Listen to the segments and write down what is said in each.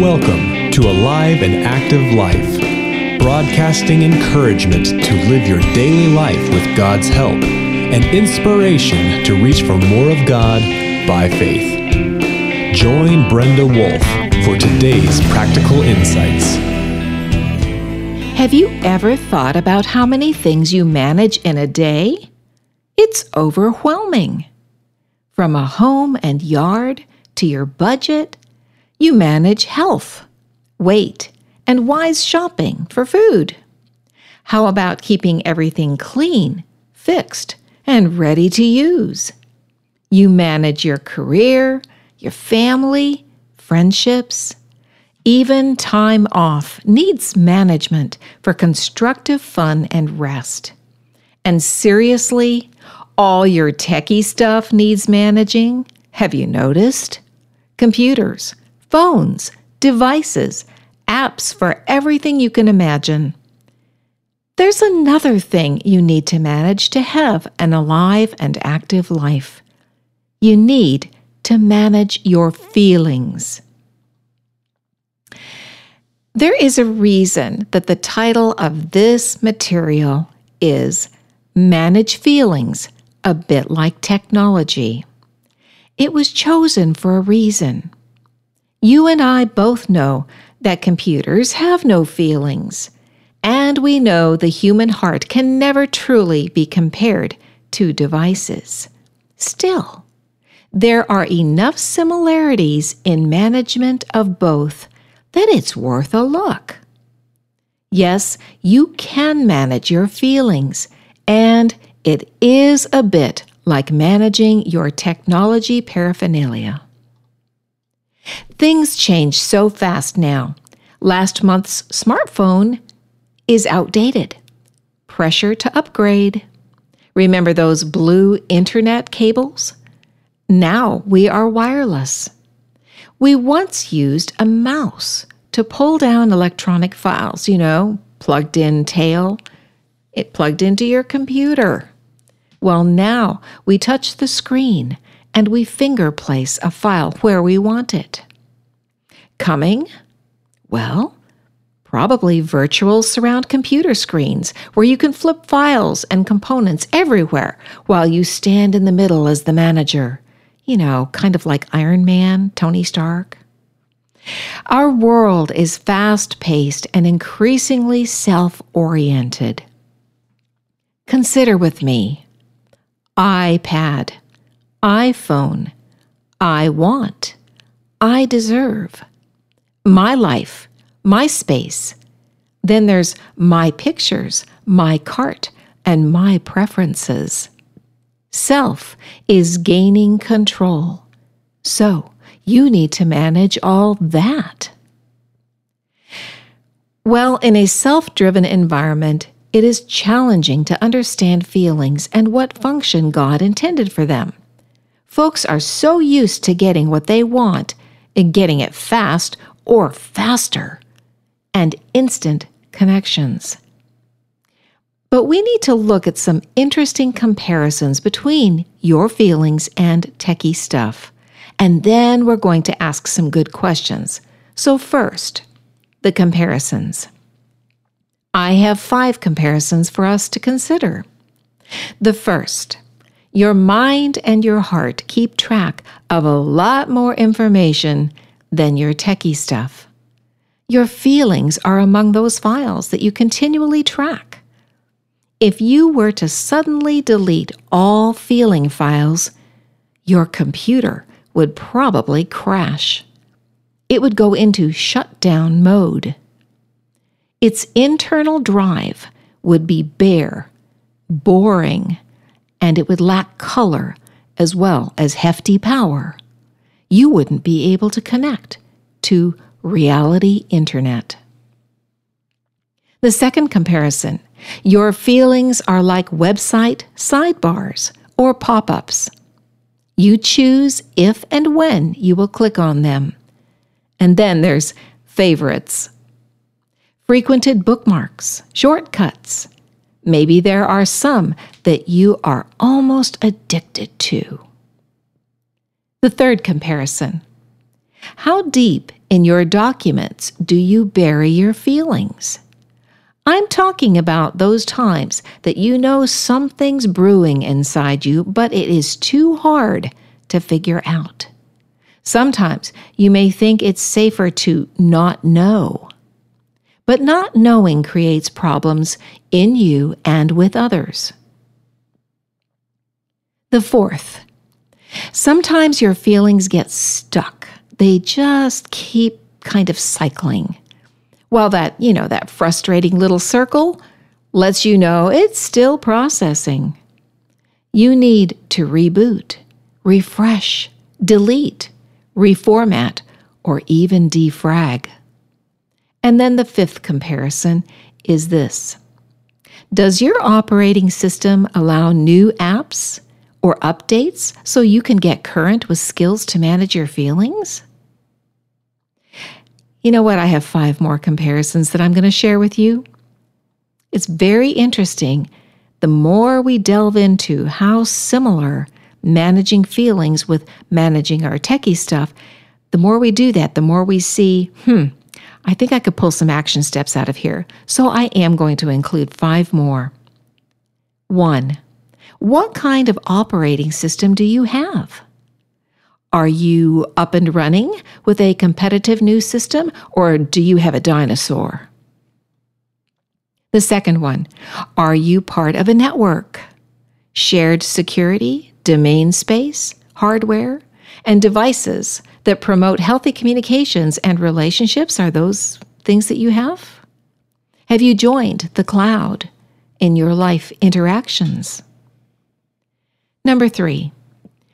Welcome to Alive and Active Life, broadcasting encouragement to live your daily life with God's help and inspiration to reach for more of God by faith. Join Brenda Wolf for today's practical insights. Have you ever thought about how many things you manage in a day? It's overwhelming. From a home and yard to your budget, you manage health, weight, and wise shopping for food. How about keeping everything clean, fixed, and ready to use? You manage your career, your family, friendships. Even time off needs management for constructive fun and rest. And seriously, all your techie stuff needs managing. Have you noticed? Computers, phones, devices, apps for everything you can imagine. There's another thing you need to manage to have an alive and active life. You need to manage your feelings. There is a reason that the title of this material is Manage Feelings, a bit like technology. It was chosen for a reason. You and I both know that computers have no feelings, and we know the human heart can never truly be compared to devices. Still, there are enough similarities in management of both that it's worth a look. Yes, you can manage your feelings, and it is a bit like managing your technology paraphernalia. Things change so fast now. Last month's smartphone is outdated. Pressure to upgrade. Remember those blue internet cables? Now we are wireless. We once used a mouse to pull down electronic files, you know, plugged in tail. It plugged into your computer. Well, now we touch the screen and we finger place a file where we want it. Coming? Well, probably virtual surround computer screens where you can flip files and components everywhere while you stand in the middle as the manager. You know, kind of like Iron Man, Tony Stark. Our world is fast paced and increasingly self oriented. Consider with me iPad, iPhone, I want, I deserve, my life, my space. Then there's my pictures, my cart, and my preferences. Self is gaining control. So you need to manage all that. Well, in a self driven environment, it is challenging to understand feelings and what function God intended for them. Folks are so used to getting what they want and getting it fast or faster and instant connections. But we need to look at some interesting comparisons between your feelings and techie stuff. And then we're going to ask some good questions. So, first, the comparisons. I have five comparisons for us to consider. The first, your mind and your heart keep track of a lot more information than your techie stuff. Your feelings are among those files that you continually track. If you were to suddenly delete all feeling files, your computer would probably crash. It would go into shutdown mode. Its internal drive would be bare, boring, and it would lack color as well as hefty power. You wouldn't be able to connect to reality internet. The second comparison your feelings are like website sidebars or pop ups. You choose if and when you will click on them. And then there's favorites, frequented bookmarks, shortcuts. Maybe there are some that you are almost addicted to. The third comparison How deep in your documents do you bury your feelings? I'm talking about those times that you know something's brewing inside you, but it is too hard to figure out. Sometimes you may think it's safer to not know. But not knowing creates problems in you and with others. The fourth, sometimes your feelings get stuck. They just keep kind of cycling. While that, you know, that frustrating little circle lets you know it's still processing. You need to reboot, refresh, delete, reformat, or even defrag. And then the fifth comparison is this Does your operating system allow new apps or updates so you can get current with skills to manage your feelings? You know what? I have five more comparisons that I'm going to share with you. It's very interesting. The more we delve into how similar managing feelings with managing our techie stuff, the more we do that, the more we see, hmm, I think I could pull some action steps out of here. So I am going to include five more. One, what kind of operating system do you have? Are you up and running with a competitive new system or do you have a dinosaur? The second one, are you part of a network? Shared security, domain space, hardware, and devices that promote healthy communications and relationships are those things that you have? Have you joined the cloud in your life interactions? Number three,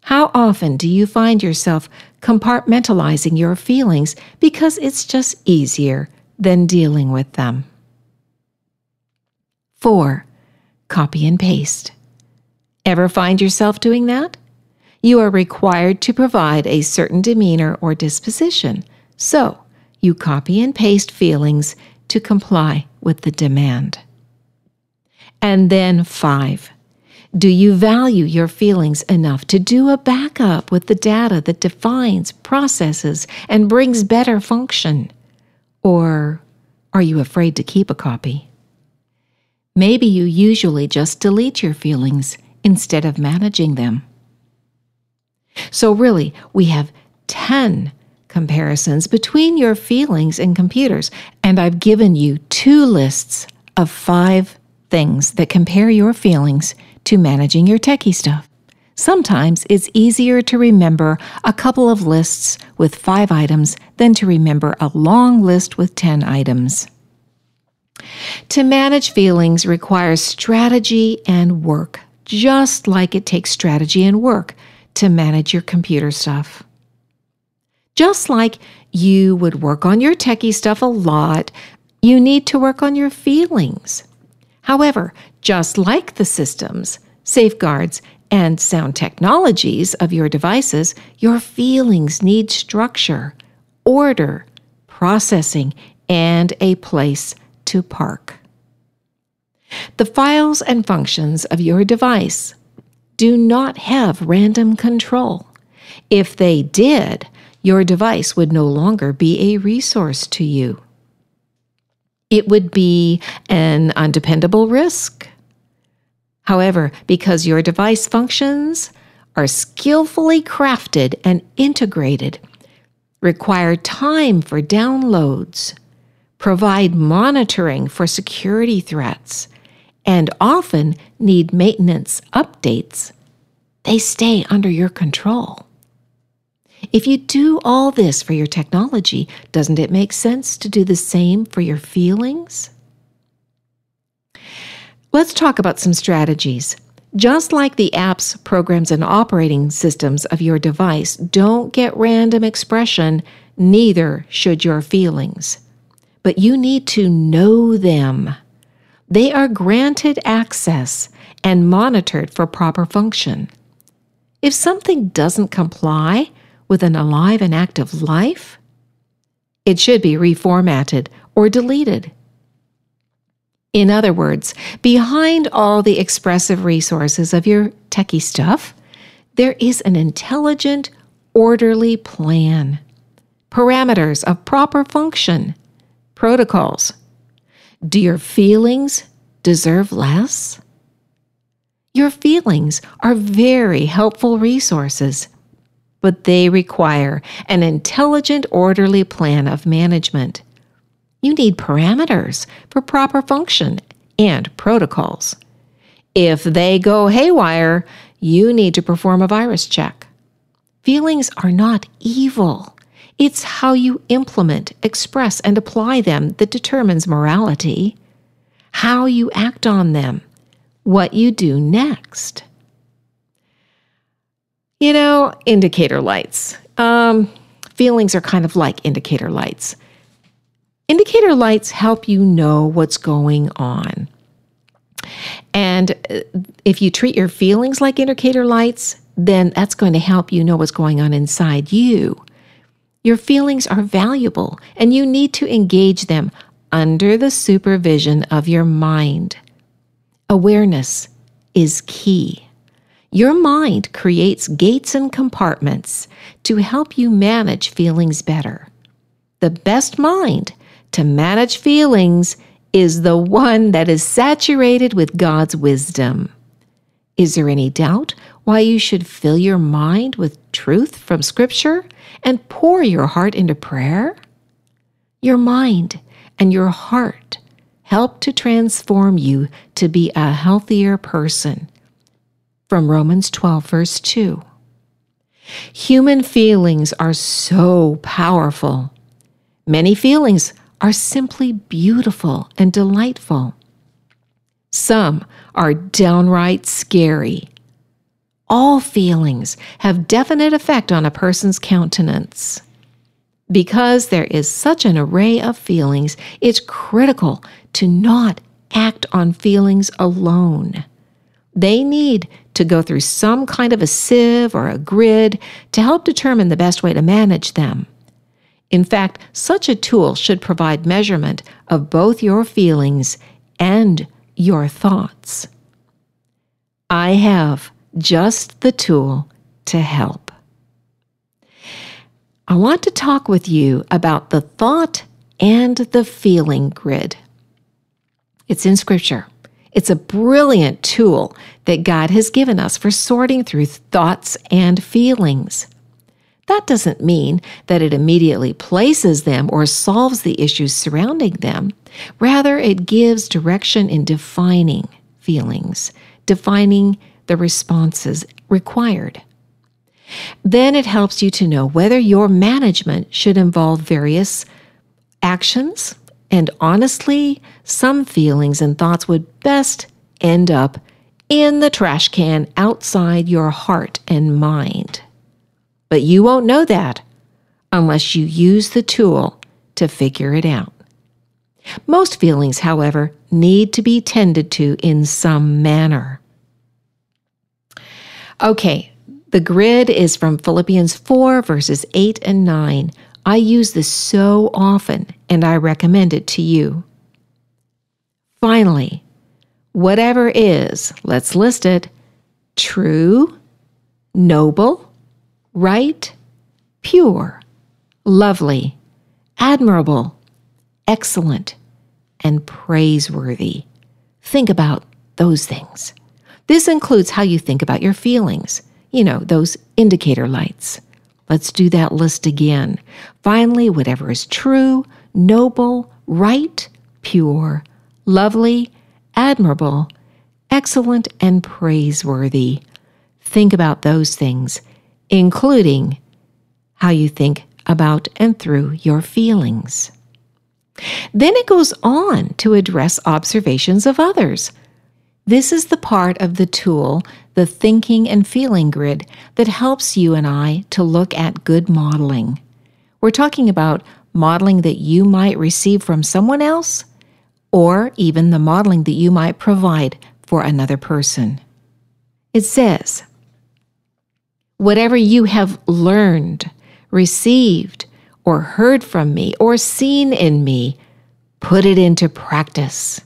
how often do you find yourself compartmentalizing your feelings because it's just easier than dealing with them? 4. Copy and paste. Ever find yourself doing that? You are required to provide a certain demeanor or disposition, so you copy and paste feelings to comply with the demand. And then 5. Do you value your feelings enough to do a backup with the data that defines, processes, and brings better function? Or are you afraid to keep a copy? Maybe you usually just delete your feelings instead of managing them. So, really, we have 10 comparisons between your feelings and computers, and I've given you two lists of five things that compare your feelings to managing your techie stuff. Sometimes it's easier to remember a couple of lists with five items than to remember a long list with 10 items. To manage feelings requires strategy and work, just like it takes strategy and work to manage your computer stuff. Just like you would work on your techie stuff a lot, you need to work on your feelings. However, just like the systems, safeguards, and sound technologies of your devices, your feelings need structure, order, processing, and a place to park. The files and functions of your device do not have random control. If they did, your device would no longer be a resource to you. It would be an undependable risk. However, because your device functions are skillfully crafted and integrated, require time for downloads, provide monitoring for security threats, and often need maintenance updates, they stay under your control. If you do all this for your technology, doesn't it make sense to do the same for your feelings? Let's talk about some strategies. Just like the apps, programs, and operating systems of your device don't get random expression, neither should your feelings. But you need to know them. They are granted access and monitored for proper function. If something doesn't comply with an alive and active life, it should be reformatted or deleted. In other words, behind all the expressive resources of your techie stuff, there is an intelligent, orderly plan. parameters of proper function, protocols. Do your feelings deserve less? Your feelings are very helpful resources, but they require an intelligent, orderly plan of management. You need parameters for proper function and protocols. If they go haywire, you need to perform a virus check. Feelings are not evil. It's how you implement, express, and apply them that determines morality. How you act on them, what you do next. You know, indicator lights. Um, feelings are kind of like indicator lights. Indicator lights help you know what's going on. And uh, if you treat your feelings like indicator lights, then that's going to help you know what's going on inside you. Your feelings are valuable and you need to engage them under the supervision of your mind. Awareness is key. Your mind creates gates and compartments to help you manage feelings better. The best mind to manage feelings is the one that is saturated with God's wisdom. Is there any doubt why you should fill your mind with truth from Scripture and pour your heart into prayer? Your mind and your heart help to transform you to be a healthier person. From Romans 12, verse 2. Human feelings are so powerful. Many feelings are simply beautiful and delightful. Some are downright scary. All feelings have definite effect on a person's countenance. Because there is such an array of feelings, it's critical to not act on feelings alone. They need to go through some kind of a sieve or a grid to help determine the best way to manage them. In fact, such a tool should provide measurement of both your feelings and your thoughts. I have just the tool to help. I want to talk with you about the thought and the feeling grid. It's in Scripture. It's a brilliant tool that God has given us for sorting through thoughts and feelings. That doesn't mean that it immediately places them or solves the issues surrounding them. Rather, it gives direction in defining feelings, defining the responses required. Then it helps you to know whether your management should involve various actions, and honestly, some feelings and thoughts would best end up in the trash can outside your heart and mind. But you won't know that unless you use the tool to figure it out. Most feelings, however, need to be tended to in some manner. Okay, the grid is from Philippians 4, verses 8 and 9. I use this so often, and I recommend it to you. Finally, whatever is, let's list it true, noble, right, pure, lovely, admirable, excellent, and praiseworthy. Think about those things. This includes how you think about your feelings, you know, those indicator lights. Let's do that list again. Finally, whatever is true, noble, right, pure, lovely, admirable, excellent, and praiseworthy. Think about those things including how you think about and through your feelings. Then it goes on to address observations of others. This is the part of the tool, the thinking and feeling grid, that helps you and I to look at good modeling. We're talking about modeling that you might receive from someone else, or even the modeling that you might provide for another person. It says, Whatever you have learned, received, or heard from me, or seen in me, put it into practice.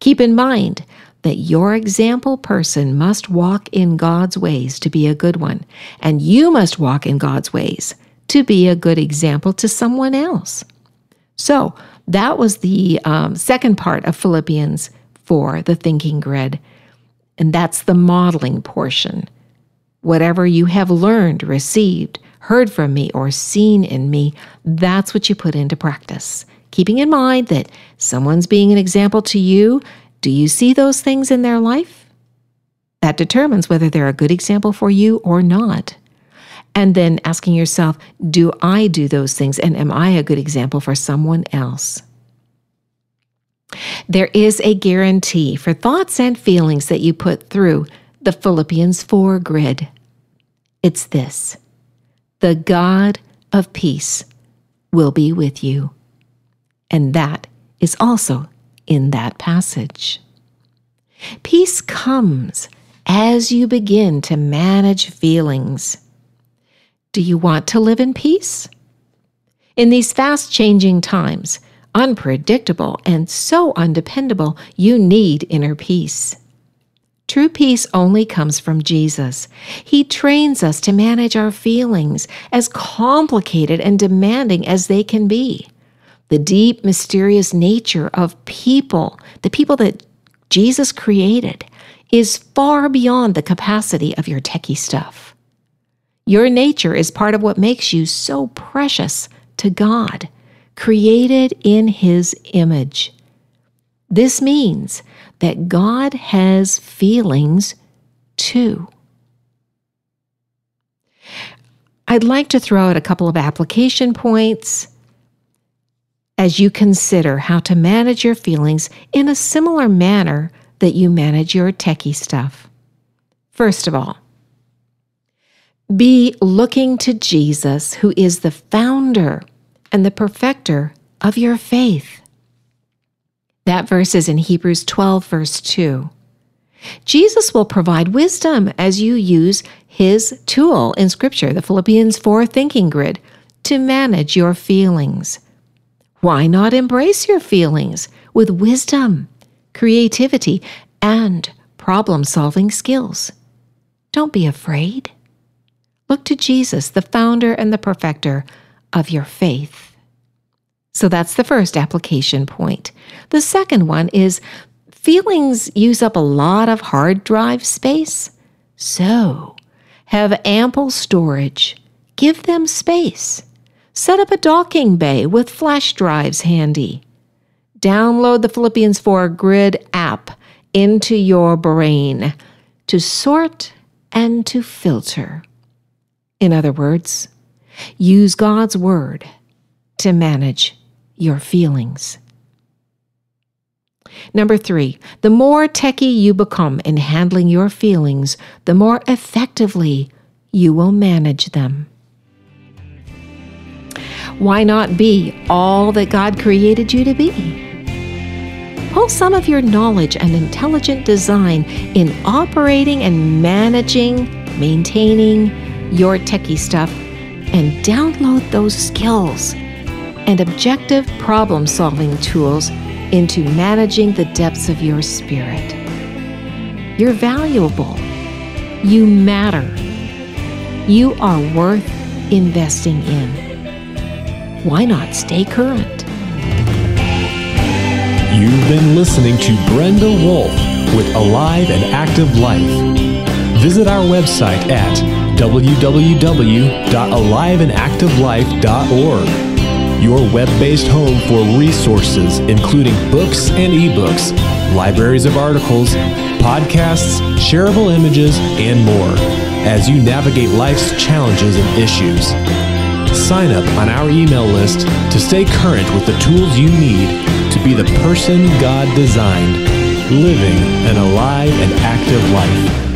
Keep in mind that your example person must walk in God's ways to be a good one, and you must walk in God's ways to be a good example to someone else. So that was the um, second part of Philippians 4, the thinking grid. And that's the modeling portion. Whatever you have learned, received, heard from me, or seen in me, that's what you put into practice. Keeping in mind that someone's being an example to you. Do you see those things in their life? That determines whether they're a good example for you or not. And then asking yourself, do I do those things? And am I a good example for someone else? There is a guarantee for thoughts and feelings that you put through the Philippians 4 grid. It's this the God of peace will be with you. And that is also in that passage. Peace comes as you begin to manage feelings. Do you want to live in peace? In these fast changing times, unpredictable and so undependable, you need inner peace. True peace only comes from Jesus. He trains us to manage our feelings, as complicated and demanding as they can be. The deep, mysterious nature of people, the people that Jesus created, is far beyond the capacity of your techie stuff. Your nature is part of what makes you so precious to God, created in His image. This means that God has feelings too. I'd like to throw out a couple of application points as you consider how to manage your feelings in a similar manner that you manage your techie stuff. First of all, be looking to Jesus, who is the founder and the perfecter of your faith. That verse is in Hebrews 12, verse 2. Jesus will provide wisdom as you use his tool in Scripture, the Philippians 4 thinking grid, to manage your feelings. Why not embrace your feelings with wisdom, creativity, and problem solving skills? Don't be afraid. Look to Jesus, the founder and the perfecter of your faith. So that's the first application point. The second one is feelings use up a lot of hard drive space. So have ample storage. Give them space. Set up a docking bay with flash drives handy. Download the Philippians 4 Grid app into your brain to sort and to filter. In other words, use God's Word to manage your feelings. Number three, the more techie you become in handling your feelings, the more effectively you will manage them. Why not be all that God created you to be? Pull some of your knowledge and intelligent design in operating and managing, maintaining, your techie stuff and download those skills and objective problem solving tools into managing the depths of your spirit. You're valuable. You matter. You are worth investing in. Why not stay current? You've been listening to Brenda Wolf with Alive and Active Life. Visit our website at www.aliveandactivelife.org, your web based home for resources including books and ebooks, libraries of articles, podcasts, shareable images, and more as you navigate life's challenges and issues. Sign up on our email list to stay current with the tools you need to be the person God designed, living an alive and active life.